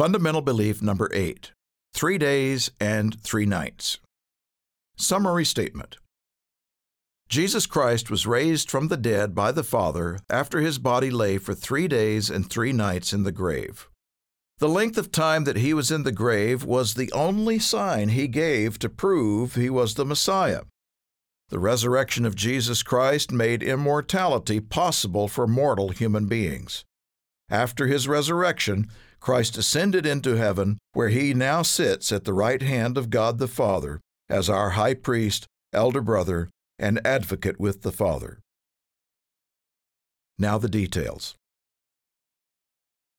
Fundamental belief number eight three days and three nights. Summary statement Jesus Christ was raised from the dead by the Father after his body lay for three days and three nights in the grave. The length of time that he was in the grave was the only sign he gave to prove he was the Messiah. The resurrection of Jesus Christ made immortality possible for mortal human beings. After his resurrection, Christ ascended into heaven, where he now sits at the right hand of God the Father as our high priest, elder brother, and advocate with the Father. Now the details.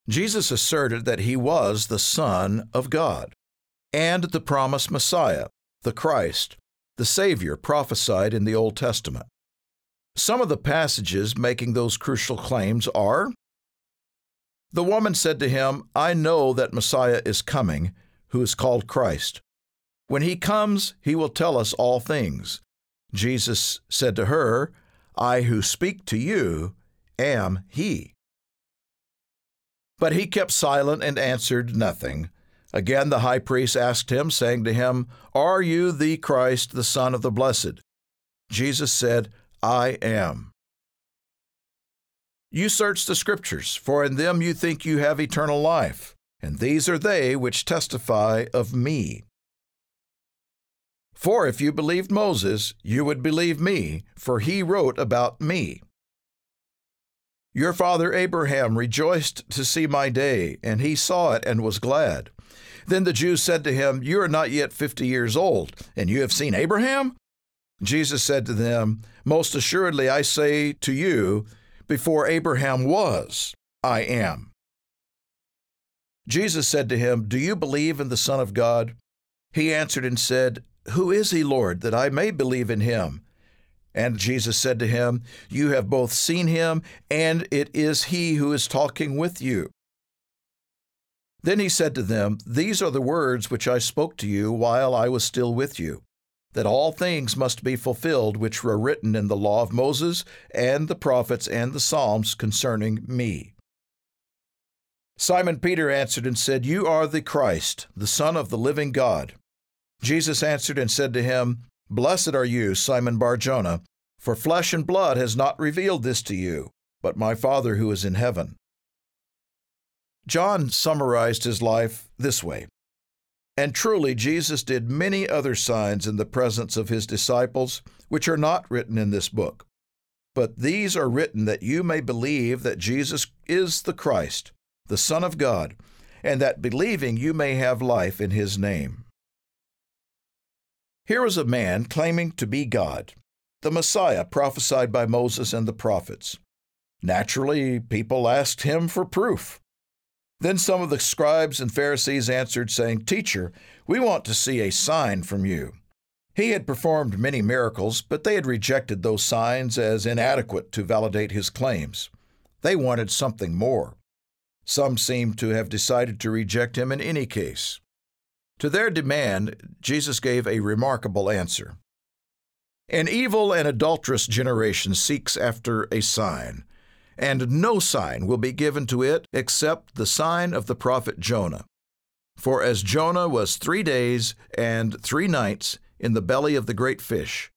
Jesus asserted that he was the Son of God and the promised Messiah, the Christ, the Savior prophesied in the Old Testament. Some of the passages making those crucial claims are The woman said to him, I know that Messiah is coming, who is called Christ. When he comes, he will tell us all things. Jesus said to her, I who speak to you am he. But he kept silent and answered nothing. Again the high priest asked him, saying to him, Are you the Christ, the Son of the Blessed? Jesus said, I am. You search the Scriptures, for in them you think you have eternal life, and these are they which testify of me. For if you believed Moses, you would believe me, for he wrote about me. Your father Abraham rejoiced to see my day, and he saw it and was glad. Then the Jews said to him, You are not yet fifty years old, and you have seen Abraham? Jesus said to them, Most assuredly I say to you, before Abraham was, I am. Jesus said to him, Do you believe in the Son of God? He answered and said, Who is he, Lord, that I may believe in him? And Jesus said to him, You have both seen him, and it is he who is talking with you. Then he said to them, These are the words which I spoke to you while I was still with you, that all things must be fulfilled which were written in the law of Moses, and the prophets, and the Psalms concerning me. Simon Peter answered and said, You are the Christ, the Son of the living God. Jesus answered and said to him, Blessed are you, Simon Barjona, for flesh and blood has not revealed this to you, but my Father who is in heaven. John summarized his life this way And truly, Jesus did many other signs in the presence of his disciples, which are not written in this book. But these are written that you may believe that Jesus is the Christ, the Son of God, and that believing you may have life in his name. Here was a man claiming to be God, the Messiah prophesied by Moses and the prophets. Naturally, people asked him for proof. Then some of the scribes and Pharisees answered, saying, Teacher, we want to see a sign from you. He had performed many miracles, but they had rejected those signs as inadequate to validate his claims. They wanted something more. Some seemed to have decided to reject him in any case. To their demand, Jesus gave a remarkable answer. An evil and adulterous generation seeks after a sign and no sign will be given to it except the sign of the prophet Jonah. For as Jonah was three days and three nights in the belly of the great fish,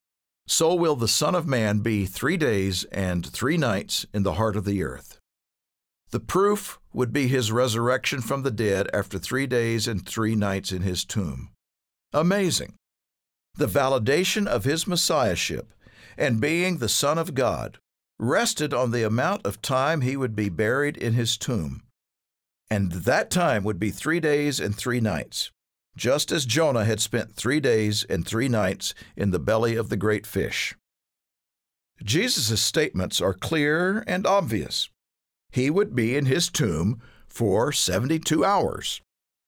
so will the Son of Man be three days and three nights in the heart of the earth. The proof would be his resurrection from the dead after three days and three nights in his tomb. Amazing! The validation of his messiahship and being the Son of God rested on the amount of time he would be buried in his tomb. And that time would be three days and three nights, just as Jonah had spent three days and three nights in the belly of the great fish. Jesus' statements are clear and obvious. He would be in his tomb for 72 hours,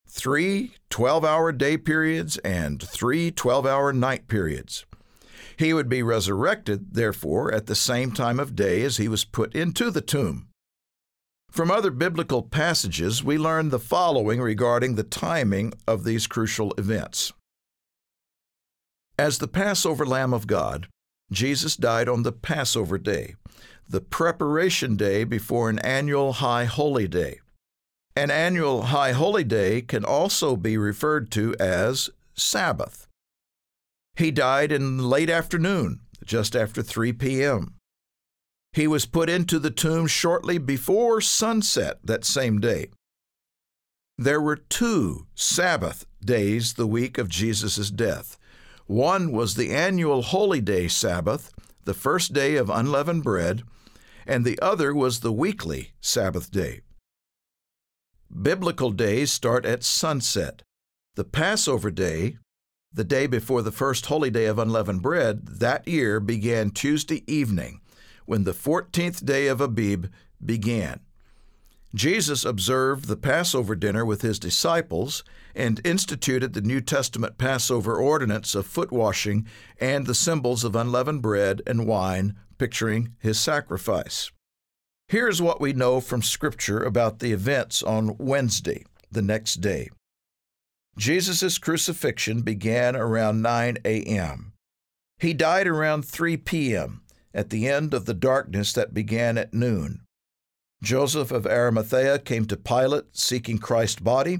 three 12 hour day periods and three 12 hour night periods. He would be resurrected, therefore, at the same time of day as he was put into the tomb. From other biblical passages, we learn the following regarding the timing of these crucial events. As the Passover Lamb of God, Jesus died on the Passover day, the preparation day before an annual high holy day. An annual high holy day can also be referred to as Sabbath. He died in late afternoon, just after 3 p.m. He was put into the tomb shortly before sunset that same day. There were two Sabbath days the week of Jesus' death. One was the annual Holy Day Sabbath, the first day of unleavened bread, and the other was the weekly Sabbath day. Biblical days start at sunset. The Passover day, the day before the first holy day of unleavened bread, that year began Tuesday evening, when the 14th day of Abib began. Jesus observed the Passover dinner with his disciples and instituted the New Testament Passover ordinance of foot washing and the symbols of unleavened bread and wine, picturing his sacrifice. Here's what we know from Scripture about the events on Wednesday, the next day. Jesus' crucifixion began around 9 a.m. He died around 3 p.m., at the end of the darkness that began at noon. Joseph of Arimathea came to Pilate seeking Christ's body,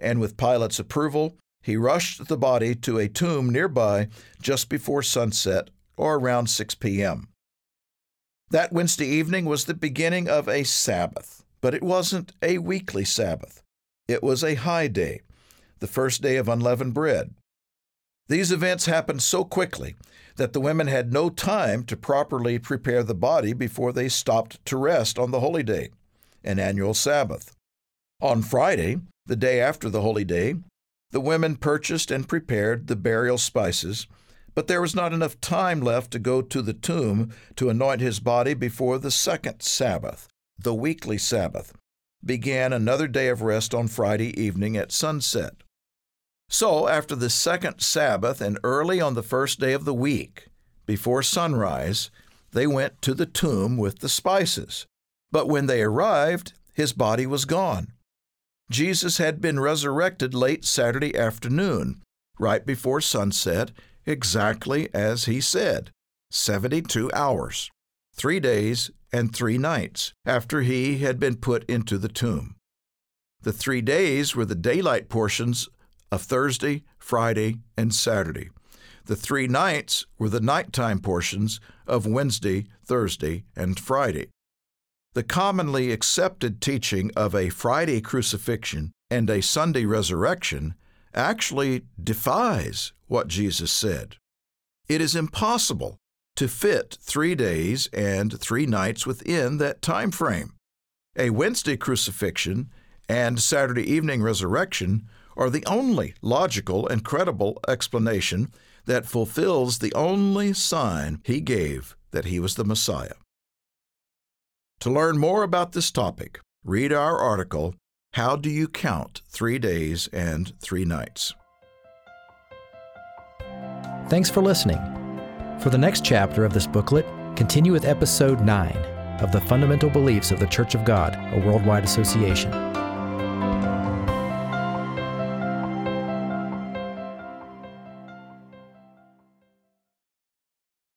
and with Pilate's approval, he rushed the body to a tomb nearby just before sunset or around 6 p.m. That Wednesday evening was the beginning of a Sabbath, but it wasn't a weekly Sabbath. It was a high day, the first day of unleavened bread. These events happened so quickly that the women had no time to properly prepare the body before they stopped to rest on the holy day, an annual Sabbath. On Friday, the day after the holy day, the women purchased and prepared the burial spices but there was not enough time left to go to the tomb to anoint his body before the second Sabbath, the weekly Sabbath, began another day of rest on Friday evening at sunset. So, after the second Sabbath and early on the first day of the week, before sunrise, they went to the tomb with the spices. But when they arrived, his body was gone. Jesus had been resurrected late Saturday afternoon, right before sunset, exactly as he said 72 hours, three days and three nights after he had been put into the tomb. The three days were the daylight portions of Thursday, Friday, and Saturday. The three nights were the nighttime portions of Wednesday, Thursday, and Friday. The commonly accepted teaching of a Friday crucifixion and a Sunday resurrection actually defies what Jesus said. It is impossible to fit three days and three nights within that time frame. A Wednesday crucifixion and Saturday evening resurrection are the only logical and credible explanation that fulfills the only sign he gave that he was the Messiah. To learn more about this topic, read our article, How Do You Count Three Days and Three Nights? Thanks for listening. For the next chapter of this booklet, continue with episode 9 of the Fundamental Beliefs of the Church of God, a worldwide association.